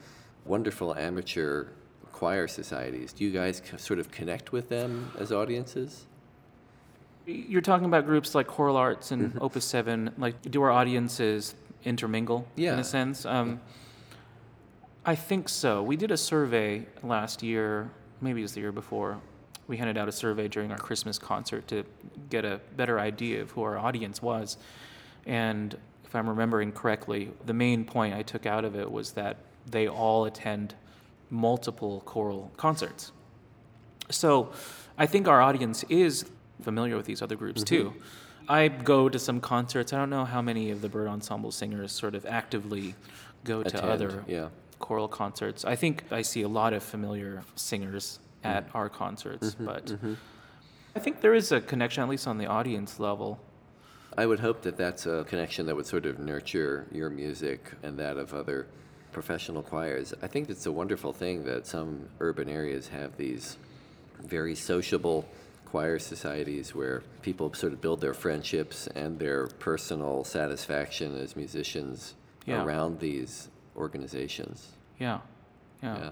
wonderful amateur choir societies. Do you guys sort of connect with them as audiences? You're talking about groups like Choral Arts and Opus 7. Like, do our audiences intermingle in a sense? Um, I think so. We did a survey last year, maybe it was the year before. We handed out a survey during our Christmas concert to get a better idea of who our audience was. And if I'm remembering correctly, the main point I took out of it was that they all attend multiple choral concerts. So I think our audience is familiar with these other groups mm-hmm. too. I go to some concerts. I don't know how many of the Byrd Ensemble singers sort of actively go to other yeah. choral concerts. I think I see a lot of familiar singers mm. at our concerts, mm-hmm, but mm-hmm. I think there is a connection, at least on the audience level. I would hope that that's a connection that would sort of nurture your music and that of other professional choirs. I think it's a wonderful thing that some urban areas have these very sociable choir societies where people sort of build their friendships and their personal satisfaction as musicians Yeah. around these organizations. Yeah, yeah. Yeah.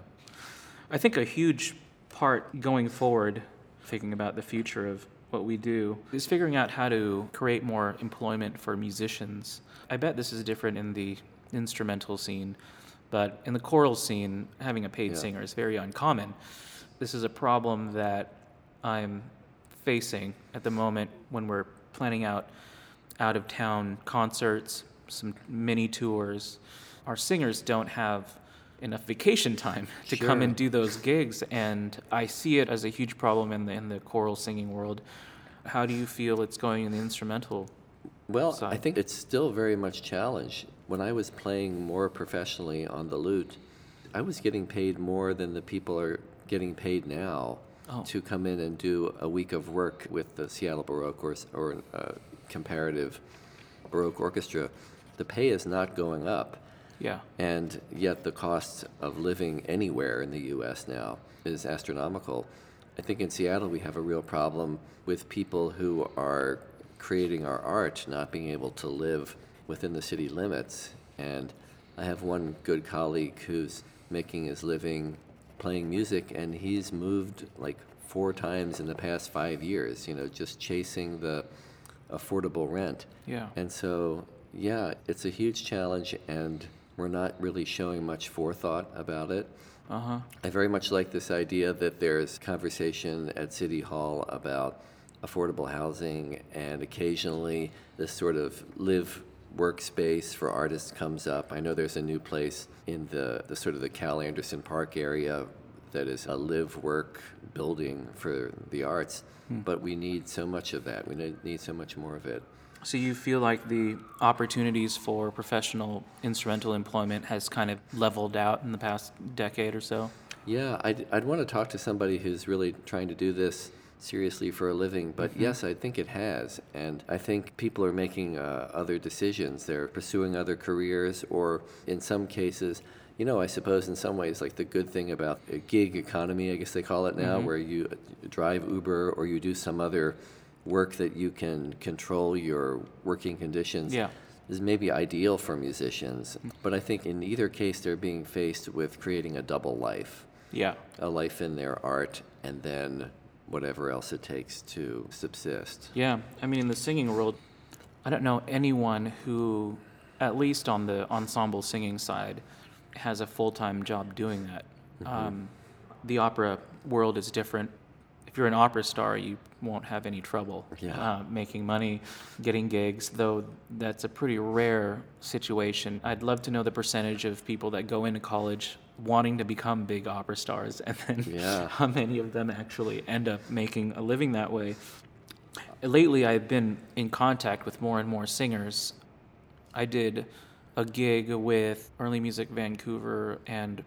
I think a huge part going forward, thinking about the future of what we do, is figuring out how to create more employment for musicians. I bet this is different in the instrumental scene, but in the choral scene, having a paid Yeah. singer is very uncommon. This is a problem that I'm facing at the moment when we're planning out out of town concerts, some mini tours. Our singers don't have enough vacation time to come and do those gigs, and I see it as a huge problem in the in the choral singing world. How do you feel it's going in the instrumental? Well, I think it's still very much challenged. When I was playing more professionally on the lute, I was getting paid more than the people are getting paid now Oh. to come in and do a week of work with the Seattle Baroque or, or uh, comparative Baroque orchestra. The pay is not going up. Yeah, And yet, the cost of living anywhere in the U.S. now is astronomical. I think in Seattle we have a real problem with people who are creating our art not being able to live within the city limits. And I have one good colleague who's making his living playing music, and he's moved like four times in the past five years, you know, just chasing the affordable rent. yeah, And so, yeah, it's a huge challenge, and we're not really showing much forethought about it. uh huh. I very much like this idea that there's conversation at City Hall about affordable housing, and occasionally this sort of live workspace for artists comes up. I know there's a new place in the, the sort of the Cal Anderson Park area that is a live work building for the arts, but we need so much of that. We need so much more of it. So you feel like the opportunities for professional instrumental employment has kind of leveled out in the past decade or so? Yeah, I'd, I'd want to talk to somebody who's really trying to do this seriously for a living. But mm-hmm. yes, I think it has. And I think people are making uh, other decisions. They're pursuing other careers, or in some cases, you know, I suppose in some ways, like the good thing about a gig economy, I guess they call it now, mm-hmm. where you drive Uber or you do some other work that you can control your working conditions. Yeah. Is maybe ideal for musicians, but I think in either case they're being faced with creating a double life. Yeah. A life in their art and then whatever else it takes to subsist. Yeah, I mean, in the singing world, I don't know anyone who, at least on the ensemble singing side, has a full time job doing that. Mm-hmm. Um, the opera world is different. If you're an opera star, you won't have any trouble yeah. uh, making money, getting gigs, though that's a pretty rare situation. I'd love to know the percentage of people that go into college wanting to become big opera stars and then yeah. how many of them actually end up making a living that way. Lately, I've been in contact with more and more singers. I did a gig with Early Music Vancouver and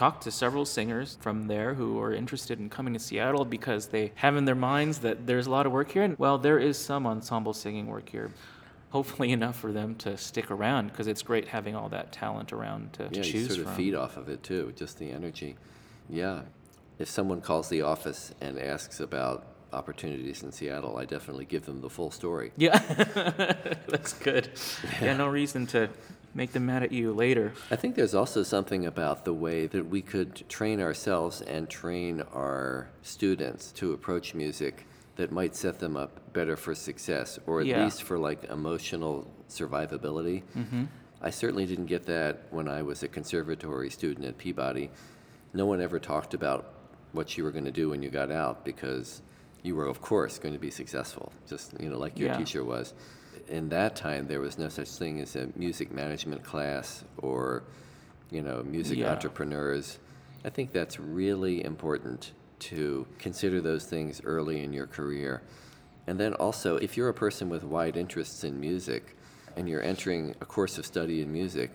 talked to several singers from there who are interested in coming to Seattle because they have in their minds that there's a lot of work here. And well, there is some ensemble singing work here hopefully enough for them to stick around because it's great having all that talent around to, yeah, to choose you sort of feed off of it too, just the energy. Yeah. If someone calls the office and asks about opportunities in Seattle, I definitely give them the full story. Yeah, that's good. Yeah. yeah, no reason to make them mad at you later. I think there's also something about the way that we could train ourselves and train our students to approach music that might set them up better for success, or at yeah. least for like emotional survivability. Mm-hmm. I certainly didn't get that when I was a conservatory student at Peabody. No one ever talked about what you were going to do when you got out because you were, of course, going to be successful, just you know, like your yeah. teacher was. In that time, there was no such thing as a music management class or, you know, music yeah. entrepreneurs. I think that's really important to consider those things early in your career. And then also, if you're a person with wide interests in music and you're entering a course of study in music,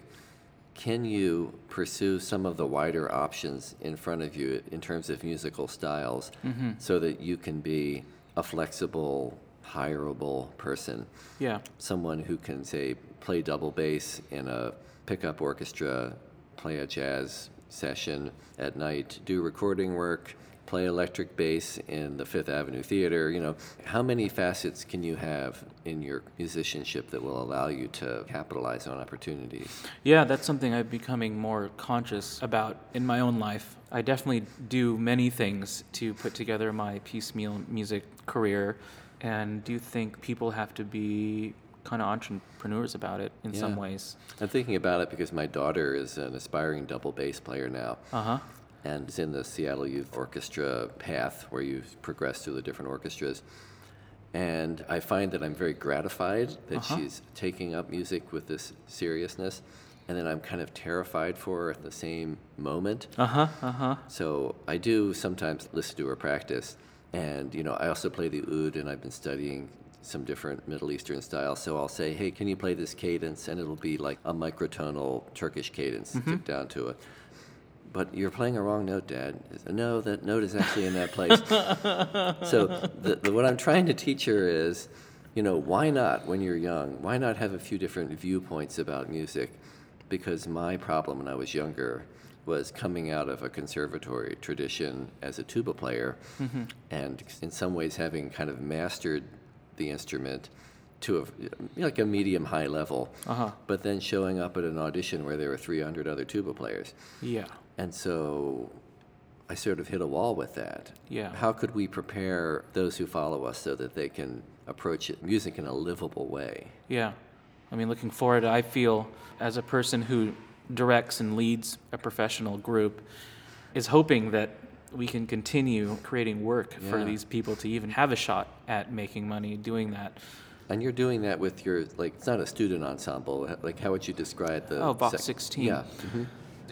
can you pursue some of the wider options in front of you in terms of musical styles mm-hmm. so that you can be a flexible, hireable person? Yeah. Someone who can, say, play double bass in a pickup orchestra, play a jazz session at night, do recording work, play electric bass in the Fifth Avenue Theater. You know, how many facets can you have in your musicianship that will allow you to capitalize on opportunities? Yeah, that's something I'm becoming more conscious about in my own life. I definitely do many things to put together my piecemeal music career. And do you think people have to be kind of entrepreneurs about it in yeah. some ways? I'm thinking about it because my daughter is an aspiring double bass player now. Uh huh and is in the Seattle Youth Orchestra path where you progress through the different orchestras. And I find that I'm very gratified that uh-huh. she's taking up music with this seriousness. And then I'm kind of terrified for her at the same moment. Uh huh, uh huh. So I do sometimes listen to her practice. And, you know, I also play the oud, and I've been studying some different Middle Eastern styles. So I'll say, hey, can you play this cadence? And it'll be like a microtonal Turkish cadence, mm-hmm. down to it but you're playing a wrong note, Dad. No, that note is actually in that place. so the, the, what I'm trying to teach her is, you know, why not when you're young? Why not have a few different viewpoints about music? Because my problem when I was younger was coming out of a conservatory tradition as a tuba player, mm-hmm. and in some ways having kind of mastered the instrument to a like a medium high level, uh-huh. but then showing up at an audition where there were 300 other tuba players. Yeah. And so I sort of hit a wall with that. Yeah. How could we prepare those who follow us so that they can approach it, music in a livable way? Yeah. I mean, looking forward, I feel as a person who directs and leads a professional group, is hoping that we can continue creating work yeah. for these people to even have a shot at making money doing that. And you're doing that with your like it's not a student ensemble. Like how would you describe the Oh, Vox sec- 16. Yeah. Mm-hmm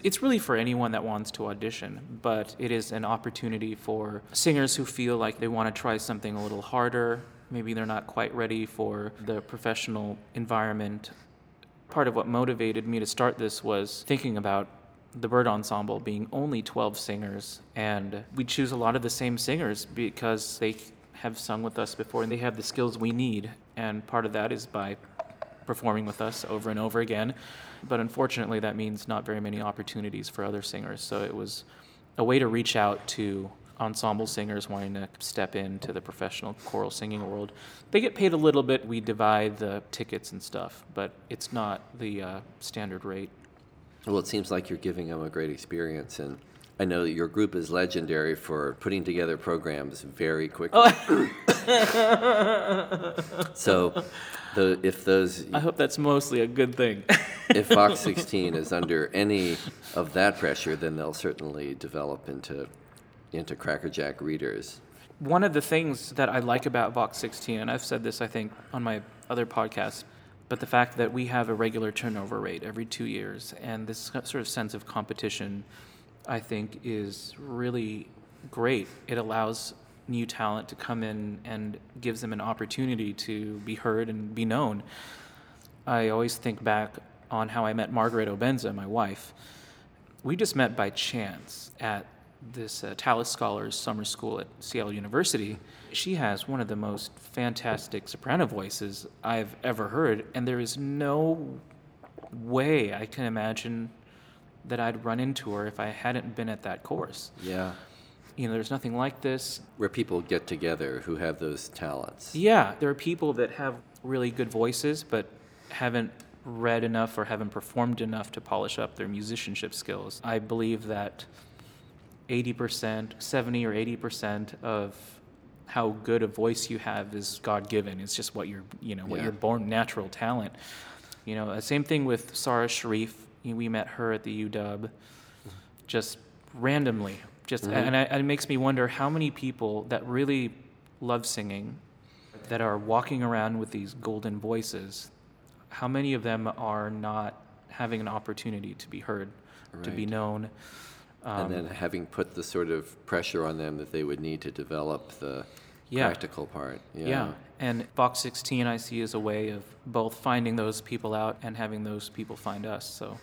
it's really for anyone that wants to audition, but it is an opportunity for singers who feel like they want to try something a little harder, maybe they're not quite ready for the professional environment. Part of what motivated me to start this was thinking about the Byrd Ensemble being only 12 singers. And we choose a lot of the same singers because they have sung with us before and they have the skills we need. And part of that is by performing with us over and over again. But unfortunately that means not very many opportunities for other singers. So it was a way to reach out to ensemble singers wanting to step into the professional choral singing world. They get paid a little bit we divide the tickets and stuff but it's not the uh, standard rate. Well, it seems like you're giving them a great experience, and I know that your group is legendary for putting together programs very quickly. so, the, if those, i hope that's mostly a good thing. If Vox 16 is under any of that pressure, then they'll certainly develop into into crackerjack readers. One of the things that I like about Vox 16, and I've said this, I think, on my other podcast, but the fact that we have a regular turnover rate every two years, and this sort of sense of competition, I think, is really great. It allows new talent to come in and gives them an opportunity to be heard and be known. I always think back on how I met Margaret Obenza, my wife. We just met by chance at this uh, Tallis Scholars summer school at Seattle University. She has one of the most fantastic soprano voices I've ever heard, and there is no way I can imagine that I'd run into her if I hadn't been at that course. Yeah, You know, there's nothing like this. where people get together who have those talents. Yeah, there are people that have really good voices, but haven't read enough or haven't performed enough to polish up their musicianship skills. I believe that 80%, 70 or 80% of how good a voice you have is God given. It's just what you're, you know, what Yeah. you're born natural talent. You know, uh, same thing with Sarah Sharif. We met her at the UW just randomly. Just and, I, and it makes me wonder how many people that really love singing, that are walking around with these golden voices, how many of them are not having an opportunity to be heard, to be known? Um, and then having put the sort of pressure on them that they would need to develop the Yeah. practical part. Yeah. Yeah. And Vox 16 I see as a way of both finding those people out and having those people find us. So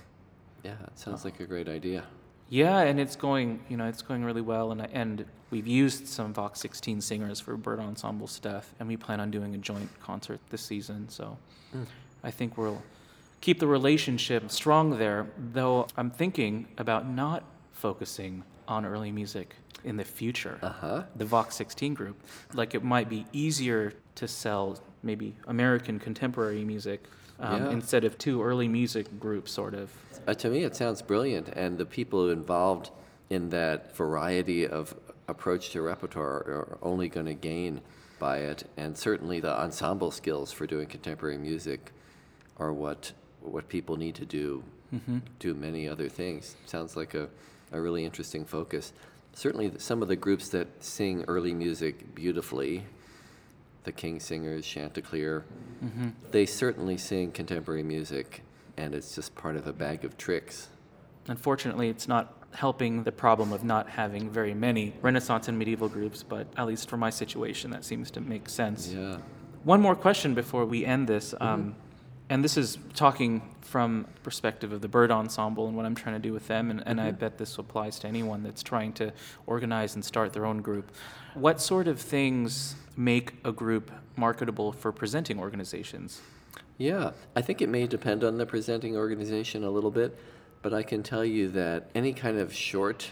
Yeah, it sounds like a great idea. yeah, and it's going, you know, it's going really well. And I, and we've used some Vox 16 singers for Byrd Ensemble stuff, and we plan on doing a joint concert this season. So I think we'll keep the relationship strong there. Though I'm thinking about not focusing on early music in the future. Uh huh. the Vox 16 group. Like it might be easier to sell maybe American contemporary music um, Yeah. instead of two early music groups, sort of. Uh, to me, it sounds brilliant, and the people involved in that variety of approach to repertoire are only going to gain by it. And certainly, the ensemble skills for doing contemporary music are what what people need to do. Do many other things. Sounds like a, a really interesting focus. Certainly, some of the groups that sing early music beautifully, the King Singers, Chanticleer, they certainly sing contemporary music, and it's just part of a bag of tricks. Unfortunately, it's not helping the problem of not having very many Renaissance and medieval groups, but at least for my situation, that seems to make sense. Yeah. One more question before we end this, um, and this is talking from perspective of the Byrd Ensemble and what I'm trying to do with them, and, and I mm-hmm. bet this applies to anyone that's trying to organize and start their own group. What sort of things make a group marketable for presenting organizations? Yeah, I think it may depend on the presenting organization a little bit, but I can tell you that any kind of short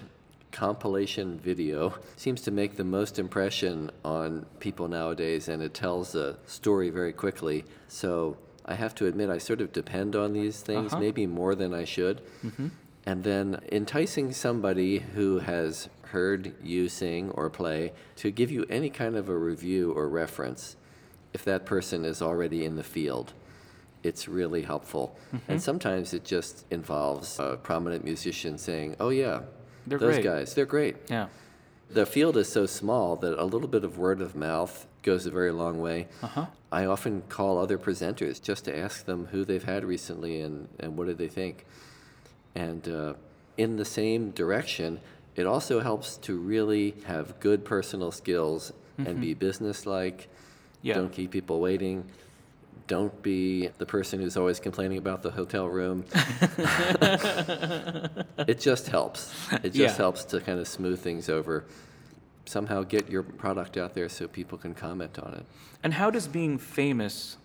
compilation video seems to make the most impression on people nowadays, and it tells a story very quickly. So I have to admit, I sort of depend on these things, Uh-huh. maybe more than I should. And then enticing somebody who has heard you sing or play to give you any kind of a review or reference, if that person is already in the field, it's really helpful. Mm-hmm. And sometimes it just involves a prominent musician saying, Oh, yeah, They're those great." guys, they're great. Yeah. The field is so small that a little bit of word of mouth goes a very long way. Uh-huh. I often call other presenters just to ask them who they've had recently and, and what did they think. And uh, in the same direction, it also helps to really have good personal skills and be businesslike Yeah. Don't keep people waiting. Don't be the person who's always complaining about the hotel room. it just helps. It just Yeah. helps to kind of smooth things over. Somehow get your product out there so people can comment on it. And how does being famous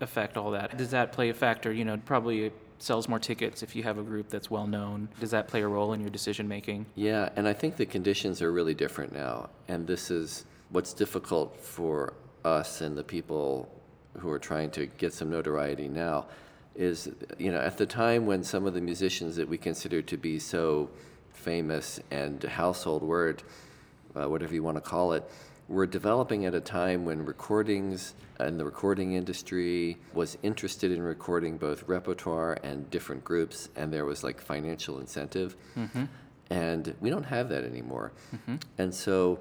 affect all that? Does that play a factor? You know, probably it sells more tickets if you have a group that's well known. Does that play a role in your decision making? Yeah, and I think the conditions are really different now. And this is what's difficult for us and the people who are trying to get some notoriety now is, you know, at the time when some of the musicians that we consider to be so famous and household word, uh, whatever you want to call it, were developing at a time when recordings and the recording industry was interested in recording both repertoire and different groups, and there was like financial incentive. And we don't have that anymore. And so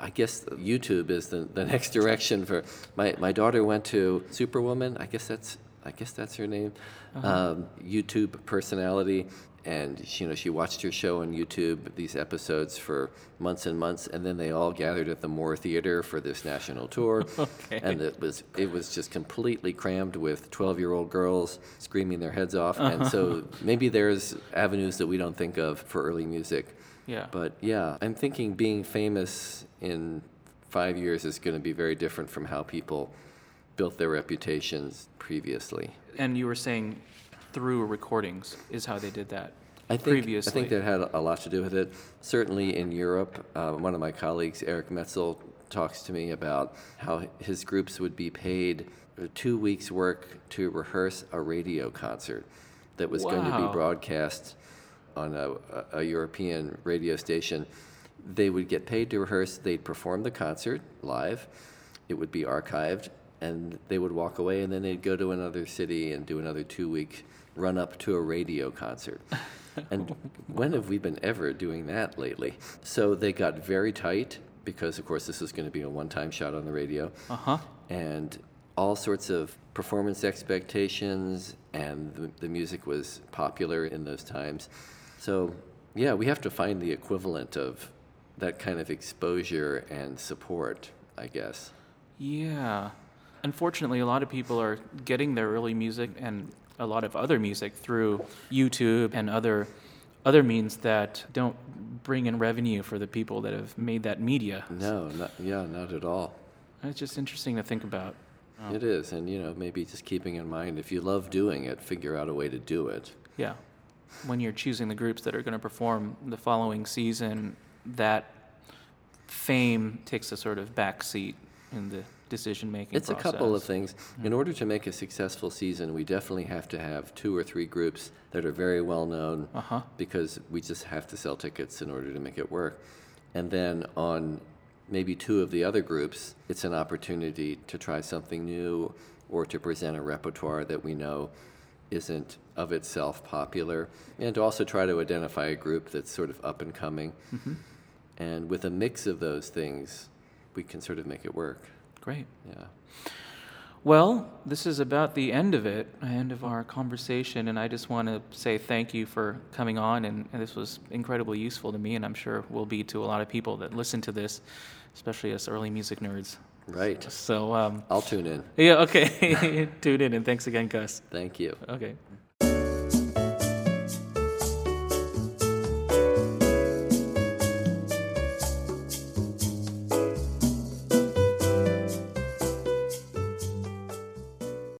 I guess YouTube is the, the next direction for my, my daughter went to Superwoman. I guess that's I guess that's her name. Um, YouTube personality, and she, you know she watched her show on YouTube these episodes for months and months, and then they all gathered at the Moore Theater for this national tour, Okay. and it was it was just completely crammed with twelve year old girls screaming their heads off, and so uh-huh. maybe there's avenues that we don't think of for early music. Yeah. But yeah, I'm thinking being famous in five years is going to be very different from how people built their reputations previously. And you were saying through recordings is how they did that I think, previously. I think that had a lot to do with it. Certainly in Europe, uh, one of my colleagues, Eric Metzel, talks to me about how his groups would be paid two weeks' work to rehearse a radio concert that was going to be broadcast on a, a, a European radio station. They would get paid to rehearse, they'd perform the concert live, it would be archived, and they would walk away, and then they'd go to another city and do another two week run up to a radio concert. And when have we been ever doing that lately? So they got very tight because, of course, this was going to be a one time shot on the radio. Uh huh. And all sorts of performance expectations, and the, the music was popular in those times. So, yeah, we have to find the equivalent of that kind of exposure and support, I guess. Yeah. Unfortunately, a lot of people are getting their early music and a lot of other music through YouTube and other other means that don't bring in revenue for the people that have made that media. No, not, yeah, not at all. It's just interesting to think about. It is, and you know, maybe just keeping in mind if you love doing it, figure out a way to do it. Yeah. When you're choosing the groups that are going to perform the following season, that fame takes a sort of back seat in the decision making It's a couple of things. In order to make a successful season, we definitely have to have two or three groups that are very well known Uh-huh. because we just have to sell tickets in order to make it work. And then on maybe two of the other groups, it's an opportunity to try something new or to present a repertoire that we know isn't of itself popular, and to also try to identify a group that's sort of up and coming. And with a mix of those things, we can sort of make it work. Great. Yeah. Well, this is about the end of it, end of our conversation, and I just want to say thank you for coming on, and, and this was incredibly useful to me, and I'm sure will be to a lot of people that listen to this, especially us early music nerds. Right. So, um, I'll tune in. yeah, okay, tune in, and thanks again, Gus. Thank you. Okay.